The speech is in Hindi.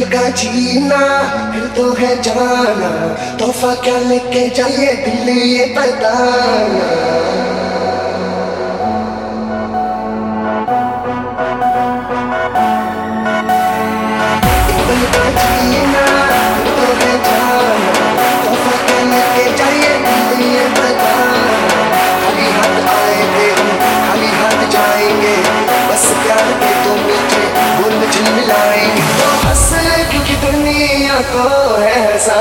पल का जीना फिर तो है जाना। तोहफा क्या लेके जाइए दिल्ली ये बताना को है हंसाना